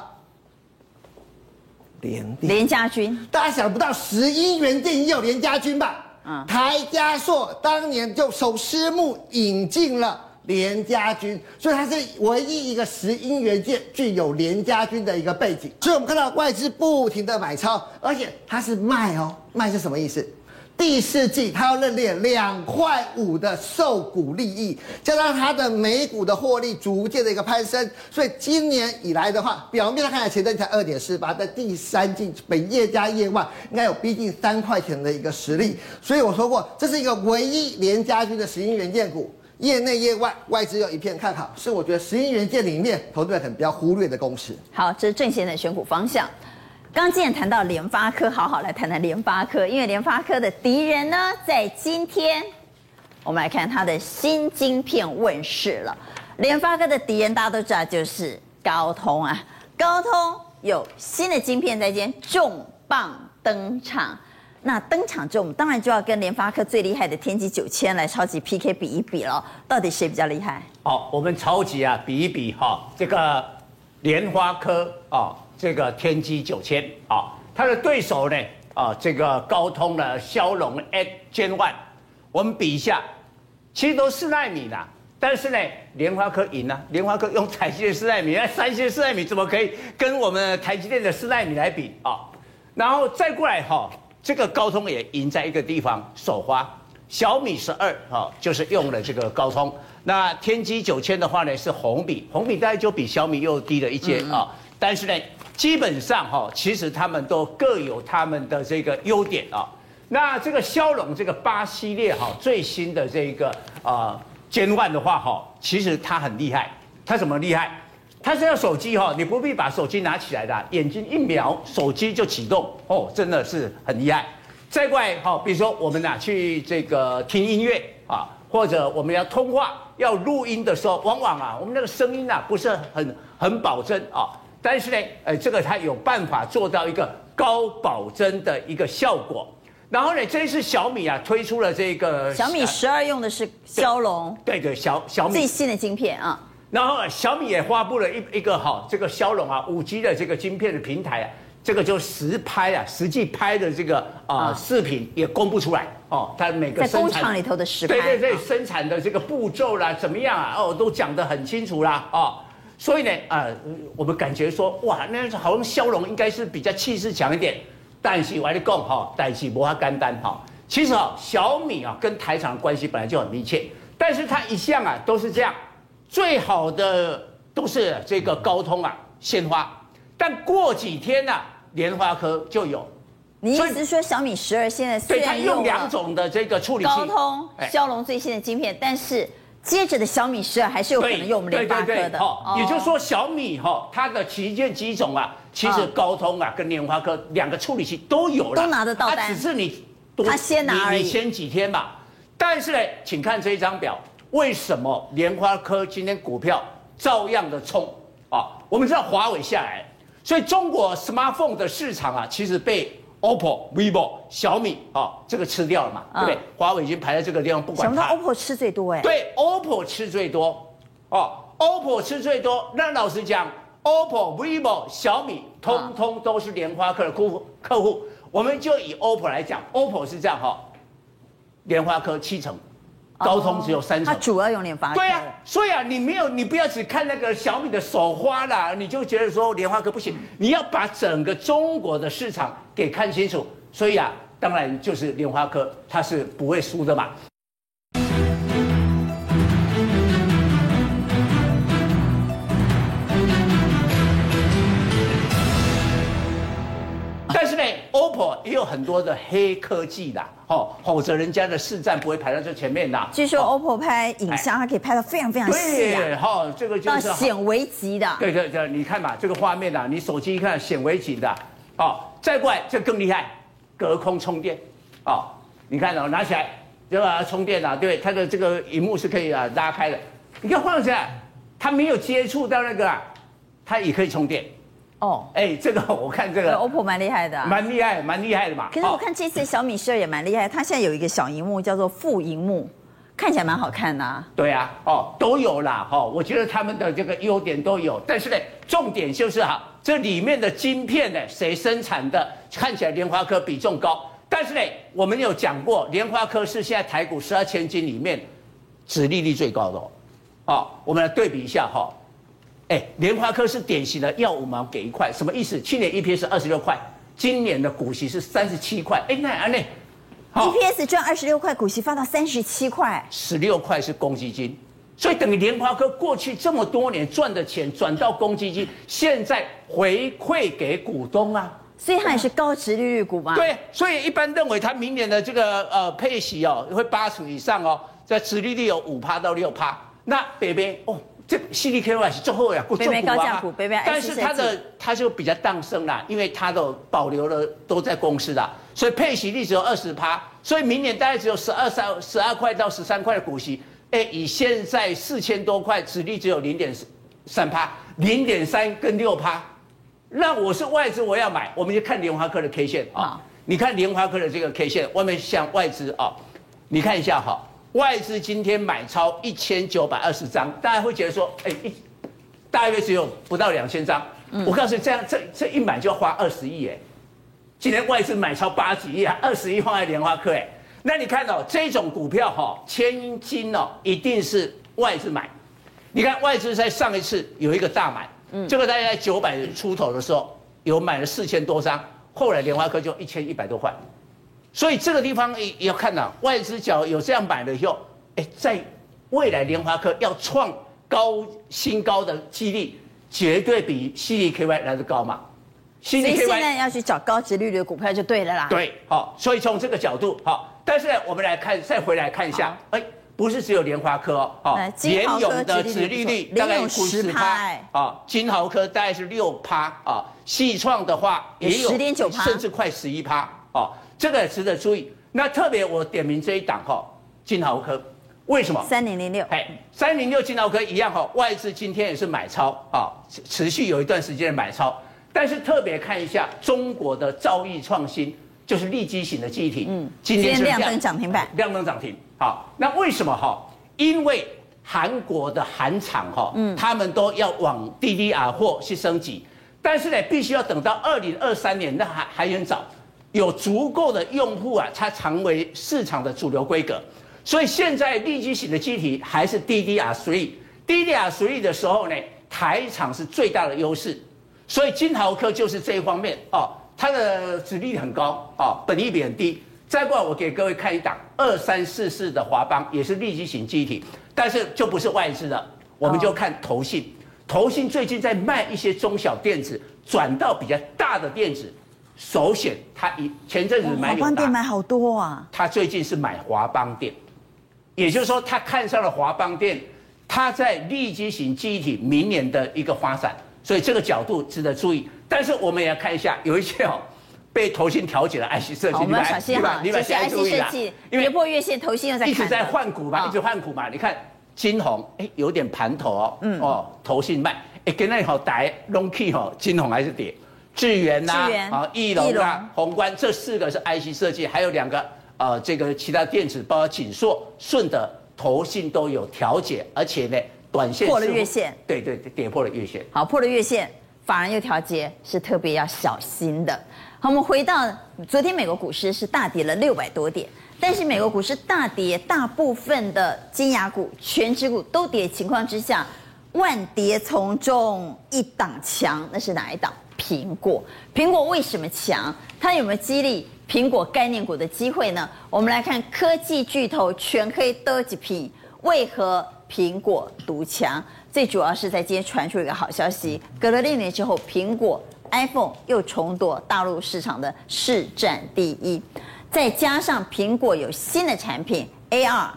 联联家军，大家想不到石英元件也有联家军吧？台家硕当年就手私募引进了联家军，所以它是唯一一个石英元件具有联家军的一个背景。所以我们看到外资不停的买超，而且它是卖哦，卖是什么意思？第四季，他要认列两块五的受股利益，加上他的每股的获利逐渐的一个攀升，所以今年以来的话，表面上看来前阵才二点四八，但第三季本业加业外，应该有逼近三块钱的一个实力。所以我说过，这是一个唯一连家具的石英元件股，业内业外外资又一片看好，是我觉得石英元件里面投资者可能比较忽略的公司。好，这是郑先生的选股方向。刚既然谈到联发科，好好来谈谈联发科，因为联发科的敌人呢，在今天，我们来看它的新晶片问世了。联发科的敌人大家都知道，就是高通啊。高通有新的晶片在今天重磅登场，那登场之后，我们当然就要跟联发科最厉害的天玑九千来超级 PK 比一比了。到底谁比较厉害？好，我们超级啊比一比哈，这个联发科啊。这个天玑九千啊，它的对手呢啊，这个高通的骁龙 X Gen One，我们比一下，其实都四纳米啦，但是呢，联发科赢了、啊，联发科用台积电四纳米，那三星四纳米怎么可以跟我们台积电的四纳米来比啊？然后再过来哈，这个高通也赢在一个地方，首发小米十二哈，就是用了这个高通，那天玑九千的话呢是红米，红米大概就比小米又低了一阶啊，但是呢。基本上哈，其实他们都各有他们的这个优点啊。那这个骁龙这个八系列哈，最新的这个啊 Gen One 的话哈，其实它很厉害。它怎么厉害？它是要手机哈，你不必把手机拿起来的，眼睛一瞄，手机就启动哦，真的是很厉害。再过来哈，比如说我们呐去这个听音乐啊，或者我们要通话要录音的时候，往往啊我们那个声音呐不是很很保真啊。但是呢，呃，这个它有办法做到一个高保真的一个效果。然后呢，这一次小米啊推出了这个小米十二用的是骁龙，对对，小小米最新的晶片啊。然后小米也发布了一一个哈这个骁龙啊五 G 的这个晶片的平台啊，这个就实拍啊实际拍的这个啊视频也公布出来哦，它每个在工厂里头的实拍，对对对，生产的这个步骤啦怎么样啊哦都讲得很清楚啦哦。所以呢，啊、呃，我们感觉说，哇，那好像骁龙应该是比较气势强一点。但是我还得讲哈，但是无法干单哈。其实啊，小米啊跟台厂的关系本来就很密切，但是它一向啊都是这样，最好的都是这个高通啊鲜花，但过几天呢、啊，联发科就有。你意思是说小米十二现在虽然用两种的这个处理器，高通骁龙最新的晶片，但是。接着的小米十二还是有可能用我们联发科的，哦，也就是说小米哈它的旗舰机种啊，其实高通啊跟联发科两个处理器都有了，都拿得到单，它只是你他先拿而已，你先几天吧。但是呢，请看这一张表，为什么联发科今天股票照样的冲啊？我们知道华为下来，所以中国 smartphone 的市场啊，其实被。OPPO、vivo、小米啊，这个吃掉了嘛，对不对？华为已经排在这个地方，不管它。什么 OPPO 吃最多哎？对，OPPO 吃最多，哦，OPPO 吃最多。那老实讲，OPPO、vivo、小米，通通都是莲花科的客户。客户，我们就以 OPPO 来讲，OPPO 是这样哈，莲花科七成。高通只有三成，它主要用联发科。对啊，所以啊，你没有，你不要只看那个小米的首发啦，你就觉得说联发科不行，你要把整个中国的市场给看清楚。所以啊，当然就是联发科，它是不会输的嘛。但是呢。OPPO 也有很多的黑科技的，哦，否则人家的市占不会排到最前面的。据说 OPPO 拍影像，它可以拍到非常非常细啊，对，哈，这个就是显微级的。对对对，你看嘛，这个画面啊，你手机一看显微级的，哦，再过来这更厉害，隔空充电，哦，你看哦，拿起来对吧？充电啊，对，它的这个荧幕是可以啊拉开的，你看放起来，它没有接触到那个，啊它也可以充电。哦，哎，这个 我看这个，OPPO 蛮厉害的，蛮厉害，蛮厉害的嘛。可是我看这次小米十二也蛮厉害，它现在有一个小荧幕叫做副荧幕，看起来蛮好看的啊。对啊，哦，都有啦，哦，我觉得他们的这个优点都有，但是呢，重点就是哈，这里面的晶片呢，谁生产的？看起来联发科比重高，但是呢，我们有讲过，联发科是现在台股十二千金里面，殖利率最高的哦。哦，我们来对比一下哈。哎，联发科是典型的要五毛给一块，什么意思？去年 EPS 是二十六块，今年的股息是三十七块。哎，那安内，EPS 赚二十六块，股息发到三十七块，十六块是公积金，所以等于联发科过去这么多年赚的钱转到公积金，现在回馈给股东啊，所以它也是高殖利率股嘛。对，所以一般认为它明年的这个呃配息哦会八成以上哦，在殖利率有五趴到六趴，那北边哦。这 CDKY 是最后呀，股股，但是它的它就比较荡升啦，因为它的保留了都在公司啦，所以配息率只有二十趴，所以明年大概只有十二三十二块到十三块的股息，哎，以现在四千多块，殖利只有零点三趴，零点三跟六趴，那我是外资我要买，我们就看联华科的 K 线啊，你看联华科的这个 K 线，外面像外资啊，你看一下哈。外资今天买超一千九百二十张，大家会觉得说，哎，一大约只有不到两千张。嗯、我告诉你，这样这这一买就要花二十亿哎。今天外资买超八几亿啊，二十亿放在联发科哎。那你看到、哦、这种股票哈、哦，千金哦，一定是外资买。你看外资在上一次有一个大买，嗯，这个大概在九百出头的时候有买了四千多张，后来联发科就一千一百多块。所以这个地方也也要看到，外资角有这样买了以后，哎，在未来联发科要创高新高的几率，绝对比 CDKY 来的高嘛。所以现在要去找高殖利率的股票就对了啦。对，好，所以从这个角度，好，但是呢，我们来看，再回来看一下，哎，不是只有联发科哦，好，联咏的殖利率大概十趴，啊，金豪科大概是六趴，啊，细创的话也有十点九趴，甚至快十一趴，哦。这个也值得注意。那特别我点名这一档哈，金豪科，为什么？三零零六。哎，三零六金豪科一样哈，外资今天也是买超啊，持续有一段时间的买超。但是特别看一下中国的造诣创新，就是立基型的记忆体，嗯，今天亮灯涨停板，亮灯涨停。好，那为什么哈？因为韩国的韩厂哈，嗯，他们都要往 DDR 货去升级，但是呢，必须要等到二零二三年，那还还很早。有足够的用户啊，它成为市场的主流规格，所以现在立基型的机体还是 DDR3，DDR3 的时候呢，台厂是最大的优势，所以金豪科就是这一方面哦，它的殖利率很高哦，本益比很低。再过来，我给各位看一档二三四四的华邦，也是立基型机体，但是就不是外资的，我们就看投信，投信最近在卖一些中小电子，转到比较大的电子。首选他一前阵子买华邦电买好多啊，他最近是买华邦电，也就是说他看上了华邦电，他在立基型记忆体明年的一个发展，所以这个角度值得注意。但是我们也要看一下，有一些哦 被投信调节的 IC 设计，我们要小心哈，这些 IC 设计跌破月线，投信又在一直在换股嘛，一直换股嘛。你看金红哎有点盘头哦，嗯。哦投信卖。哎跟那好歹 long key 哦金红还是跌。智源呐，啊，义隆啊，宏观这四个是 IC 设计，还有两个呃，这个其他电子，包括景硕、顺德、投信都有调节，而且呢，短线破了月线，对对，跌破了月线。好，破了月线，反而又调节，是特别要小心的。好，我们回到昨天美国股市是大跌了六百多点，但是美国股市大跌，大部分的金牙股、权值股都跌情况之下，万跌从中一档强，那是哪一档？苹果，苹果为什么强？它有没有激励苹果概念股的机会呢？我们来看科技巨头全黑多几批，为何苹果独强？最主要是在今天传出一个好消息，隔了六年之后，苹果 iPhone 又重夺大陆市场的市占第一，再加上苹果有新的产品 AR，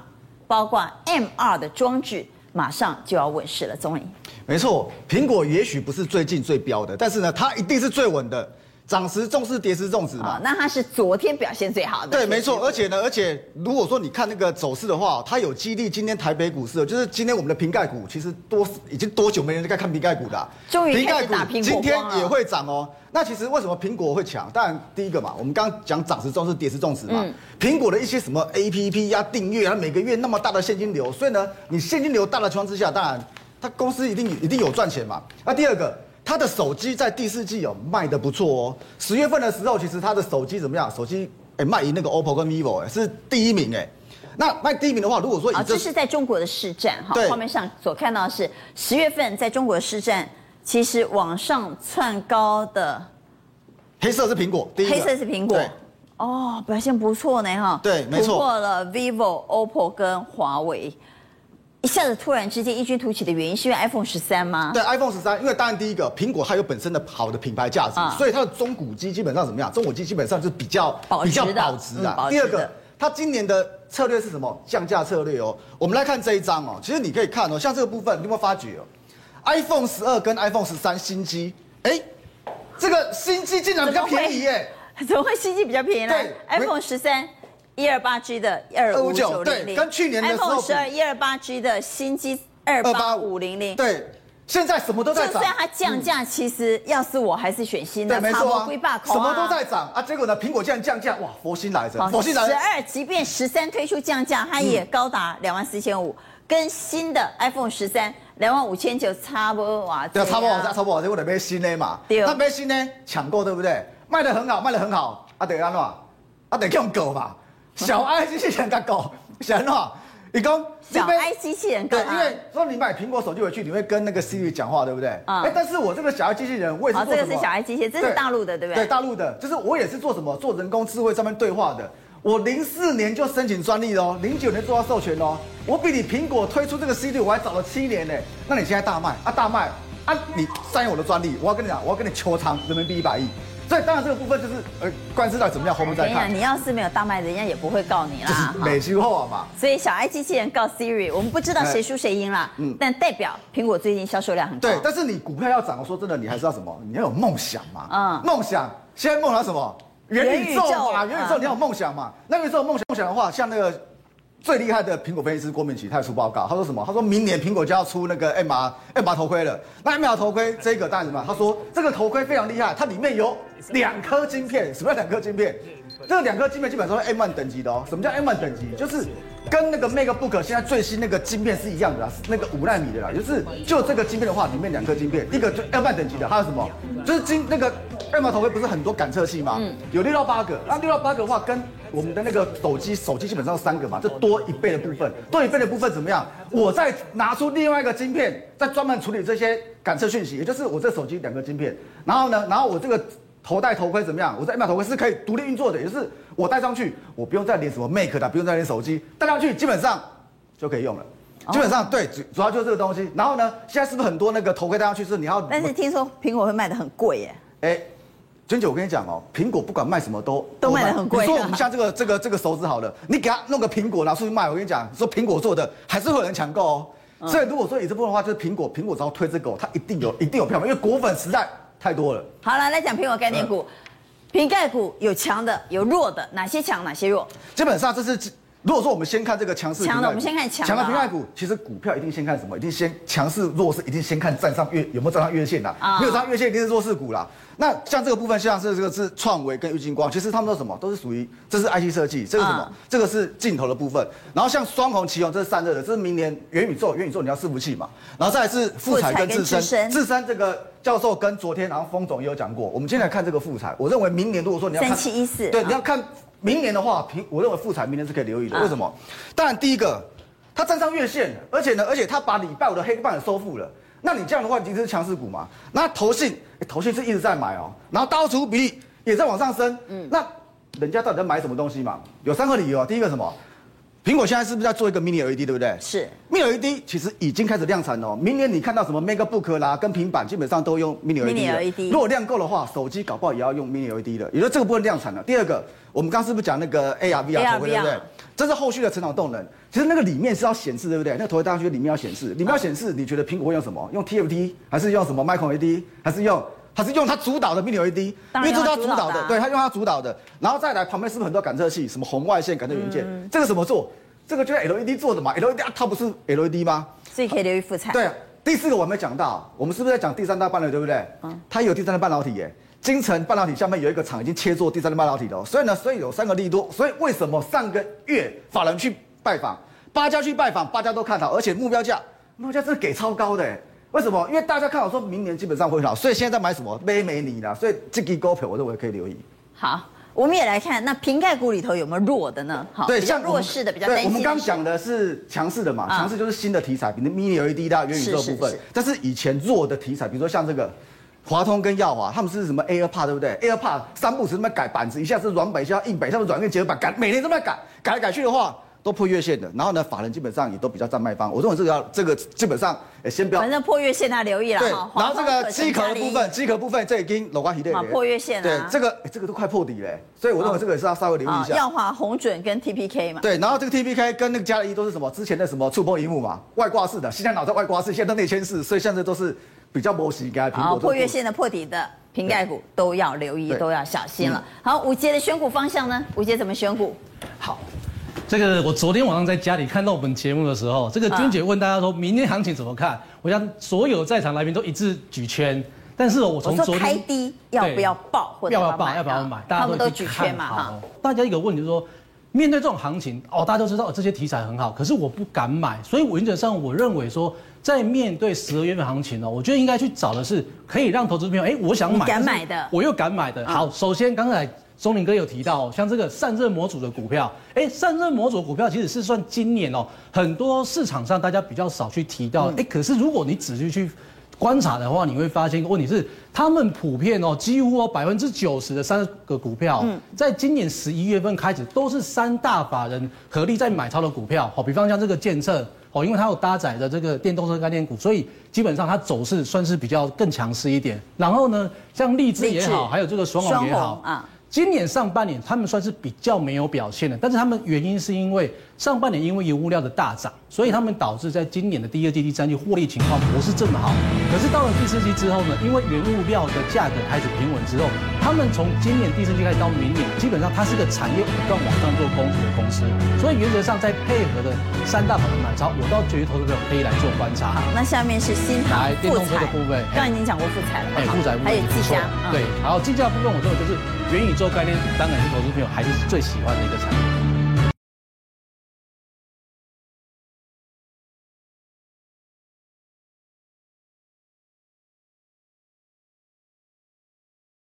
包括 MR 的装置，马上就要问世了。总理，没错，苹果也许不是最近最标的，但是呢，它一定是最稳的。涨时重视，跌时重视嘛。那它是昨天表现最好的。对，没错。而且呢，而且如果说你看那个走势的话，它有激励今天台北股市，就是今天我们的瓶盖股，其实多已经多久没人在看瓶盖股的、啊？终于开始打苹果。今天也会涨哦。那其实为什么苹果会强？当然第一个嘛，我们刚刚讲涨时重视，跌时重视嘛。苹、嗯、果的一些什么 APP 呀、订阅啊，每个月那么大的现金流，所以呢，你现金流大的情况之下，当然它公司一定一定有赚钱嘛。那第二个。他的手机在第四季有卖的不错哦。十月份的时候，其实他的手机怎么样？手机哎卖赢那个 OPPO 跟 VIVO 哎是第一名哎。那卖第一名的话，如果说啊，这是在中国的市占哈。画面上所看到的是十月份在中国的市占，其实往上窜高的。黑色是苹果，第一黑色是苹果。哦，表现不错呢哈。对，没错。突破了 VIVO、OPPO 跟华为。一下子突然之间异军突起的原因，是因为 iPhone 十三吗？对，iPhone 十三，因为当然第一个，苹果它有本身的好的品牌价值，嗯、所以它的中古机基本上怎么样？中古机基本上是比较比较保值的。嗯、值的第二个，它今年的策略是什么？降价策略哦。我们来看这一张哦，其实你可以看哦，像这个部分，你有没有发觉哦？iPhone 十二跟 iPhone 十三新机，哎，这个新机竟然比较便宜耶？怎么会新机比较便宜呢？对，iPhone 十三。一二八 G 的二五九零零，跟去年的 iPhone 十二一二八 G 的新机二八五零零，对，现在什么都在涨。就算它降价，其实要是我还是选新的，没错啊，什么都在涨啊。结果呢，苹果竟然降价，哇，佛心来着，佛心来着。十二即便十三推出降价，它也高达两万四千五，跟新的 iPhone 十三两万五千九差不多哇。对，差不多，差不多，结果得买新的嘛。对，那买新的抢购对不对？卖的很好，卖的很好，啊得安怎？啊得用狗吧。小爱机器人搞狗，小安诺，你讲小爱机器人，对，因为说你买苹果手机回去，你会跟那个 Siri 讲话，对不对？啊、嗯，哎，但是我这个小爱机器人，我也是做什么？这个是小爱机器人，这是大陆的，对不对？对，大陆的，就是我也是做什么？做人工智慧上面对话的。我零四年就申请专利了哦，零九年做到授权哦。我比你苹果推出这个 Siri 我还早了七年呢。那你现在大卖啊，大卖啊，你占用我的专利，我要跟你讲，我要跟你求偿人民币一百亿。所以当然这个部分就是呃，官司到底怎么样，后面再看。你要是没有大卖，人家也不会告你啦。美修后嘛。所以小爱机器人告 Siri，我们不知道谁输谁赢啦。嗯。但代表苹果最近销售量很高。对，但是你股票要涨，我说真的，你还是要什么？你要有梦想嘛。嗯。梦想，现在梦想什么？元宇宙嘛，元宇宙你要有梦想嘛。那元宇宙梦想梦想的话，像那个。最厉害的苹果分析师郭明奇，他也出报告，他说什么？他说明年苹果就要出那个 MR MR 头盔了。那 MR 头盔这个当然什么？他说这个头盔非常厉害，它里面有两颗晶片。什么叫两颗晶片？这两颗晶片基本上是 M1 等级的哦。什么叫 M1 等级？就是跟那个 MacBook 现在最新那个晶片是一样的啦，那个五纳米的啦。就是就这个晶片的话，里面两颗晶片，一个就 M1 等级的，还有什么？就是晶那个 MR 头盔不是很多感测器吗？嗯，有六到八个。那六到八个的话跟我们的那个手机，手机基本上三个嘛，就多一倍的部分，多一倍的部分怎么样？我再拿出另外一个晶片，再专门处理这些感测讯息，也就是我这手机两个晶片，然后呢，然后我这个头戴头盔怎么样？我这 MR 头盔是可以独立运作的，也就是我戴上去，我不用再连什么 Mac 的，不用再连手机，戴上去基本上就可以用了。基本上对，主主要就是这个东西。然后呢，现在是不是很多那个头盔戴上去是你要？但是听说苹果会卖的很贵耶。哎。娟姐，我跟你讲哦，苹果不管卖什么都都卖的很贵。你说我们像这个这个这个手指好了，你给他弄个苹果拿出去卖，我跟你讲，说苹果做的还是会有人抢购哦。嗯、所以如果说以这部分的话，就是苹果苹果只要推这个，它一定有一定有票房，因为果粉实在太多了。好了，来讲苹果概念股，苹概股有强的有弱的，哪些强哪些弱？基本上这是。如果说我们先看这个强势强的，我们先看强的苹概股，其实股票一定先看什么？一定先强势弱势，一定先看站上月有没有站上月线的，没有站上月线一定是弱势股啦。那像这个部分，像是这个是创维跟玉金光，其实他们都什么？都是属于这是 IC 设计，这是什么？这个是镜头的部分。然后像双红、奇鋐，这是散热的，这是明年元宇宙，元宇宙你要伺服器嘛。然后再来是富彩跟智深，智深这个教授跟昨天然后封总也有讲过。我们先来看这个富采，我认为明年如果说你要看三七一四，对，你要看。明年的话，平我认为富采明年是可以留意的。为什么？当然，第一个，它站上月线，而且呢，而且它把礼拜五的黑棒也收复了。那你这样的话，已经是强势股嘛？那投信，投信是一直在买哦，然后大户持股比例也在往上升。嗯，那人家到底在买什么东西嘛？有三个理由啊。第一个什么？苹果现在是不是在做一个 mini LED，对不对？是，mini LED 其实已经开始量产了。明年你看到什么 MacBook 啦，跟平板基本上都用 mini LED。mini LED。如果量够的话，手机搞不好也要用 mini LED 的。也就是这个部分量产了。第二个，我们刚刚是不是讲那个 AR VR 头盔，对不对？这是后续的成长动能。其实那个里面是要显示，对不对？那个头盔大家觉得里面要显示，里面要显示，你觉得苹果会用什么？用 TFT 还是用什么 Micro LED？还是用还是用它主导的 mini LED？因为这是它主导的，对，它用它主导的。然后再来旁边是不是很多感测器？什么红外线感测元件？这个怎么做？这个就是 LED 做的嘛，LED 它不是 LED 吗？所以可以留意复产。对啊，第四个我还没讲到，我们是不是在讲第三代半导体，对不对？嗯，它有第三代半导体耶，精诚半导体下面有一个厂已经切做第三代半导体了，所以呢，所以有三个利多，所以为什么上个月法人去拜访，八家去拜访，八家都看好，而且目标价目标价真的给超高的，为什么？因为大家看好说明年基本上会好，所以现在在买什么？美美你啦，所以这个股票我认为可以留意。好。我们也来看那瓶盖股里头有没有弱的呢？好，对，像弱势的比较担心。我们刚讲的是强势的嘛，强势就是新的题材，比如 Mini LED 的元宇宙部分。但是以前弱的题材，比如说像这个华通跟耀华，他们是什么 AirPod 对不对？AirPod 三不时这么改板子，一下是软板，一下硬板，一下是软硬结合板，改每天这么改，改来改去的话。都破月线的，然后呢，法人基本上也都比较站卖方。我认为这个要这个基本上，先不要。反正破月线他留意了。对，然后这个机壳的部分，机壳部分这已经老瓜皮的。好，破月线啊。对，这个这个都快破底了，所以我认为这个也是要稍微留意一下。耀华、红准跟 TPK 嘛。对，然后这个 TPK 跟那个嘉一都是什么？之前的什么触碰荧幕嘛，外挂式的，现在脑袋外挂式，现在都内嵌式，所以现在都是比较没时间。好，破月线的破底的瓶盖股都要留意，都要小心了。好，五节的选股方向呢？五节怎么选股？好。这个我昨天晚上在家里看到我们节目的时候，这个君姐问大家说，明天行情怎么看？我想所有在场来宾都一致举圈，但是我从昨天开低要不要报，或者要不要报，要不要买，大家都举圈嘛哈。大家一个问题就是说，面对这种行情哦，大家都知道这些题材很好，可是我不敢买，所以原则上我认为说，在面对十二月份行情呢，我觉得应该去找的是可以让投资朋友哎，我想买，敢买的，我又敢买的。好，首先刚才。松林哥有提到，像这个散热模组的股票，哎，散热模组股票其实是算今年哦，很多市场上大家比较少去提到，哎，可是如果你仔细去观察的话，你会发现一个问题是，他们普遍哦，几乎哦百分之九十的三个股票，在今年十一月份开始都是三大法人合力在买超的股票，好，比方像这个建策哦，因为它有搭载的这个电动车概念股，所以基本上它走势算是比较更强势一点。然后呢，像荔枝也好，还有这个双龙也好啊。今年上半年他们算是比较没有表现的，但是他们原因是因为上半年因为原物料的大涨，所以他们导致在今年的第二季、第三季获利情况不是这么好。可是到了第四季之后呢，因为原物料的价格开始平稳之后，他们从今年第四季开始到明年，基本上它是个产业不断往上做攻击的公司，所以原则上在配合的三大板块买超，我倒觉得投资者可以来做观察。好，那下面是新唐来电动车的部分，刚才已经讲过富彩了，哎，富采还有技嘉，对，然后技嘉部分我认为就是。元宇宙概念当然是投资朋友还是最喜欢的一个产品。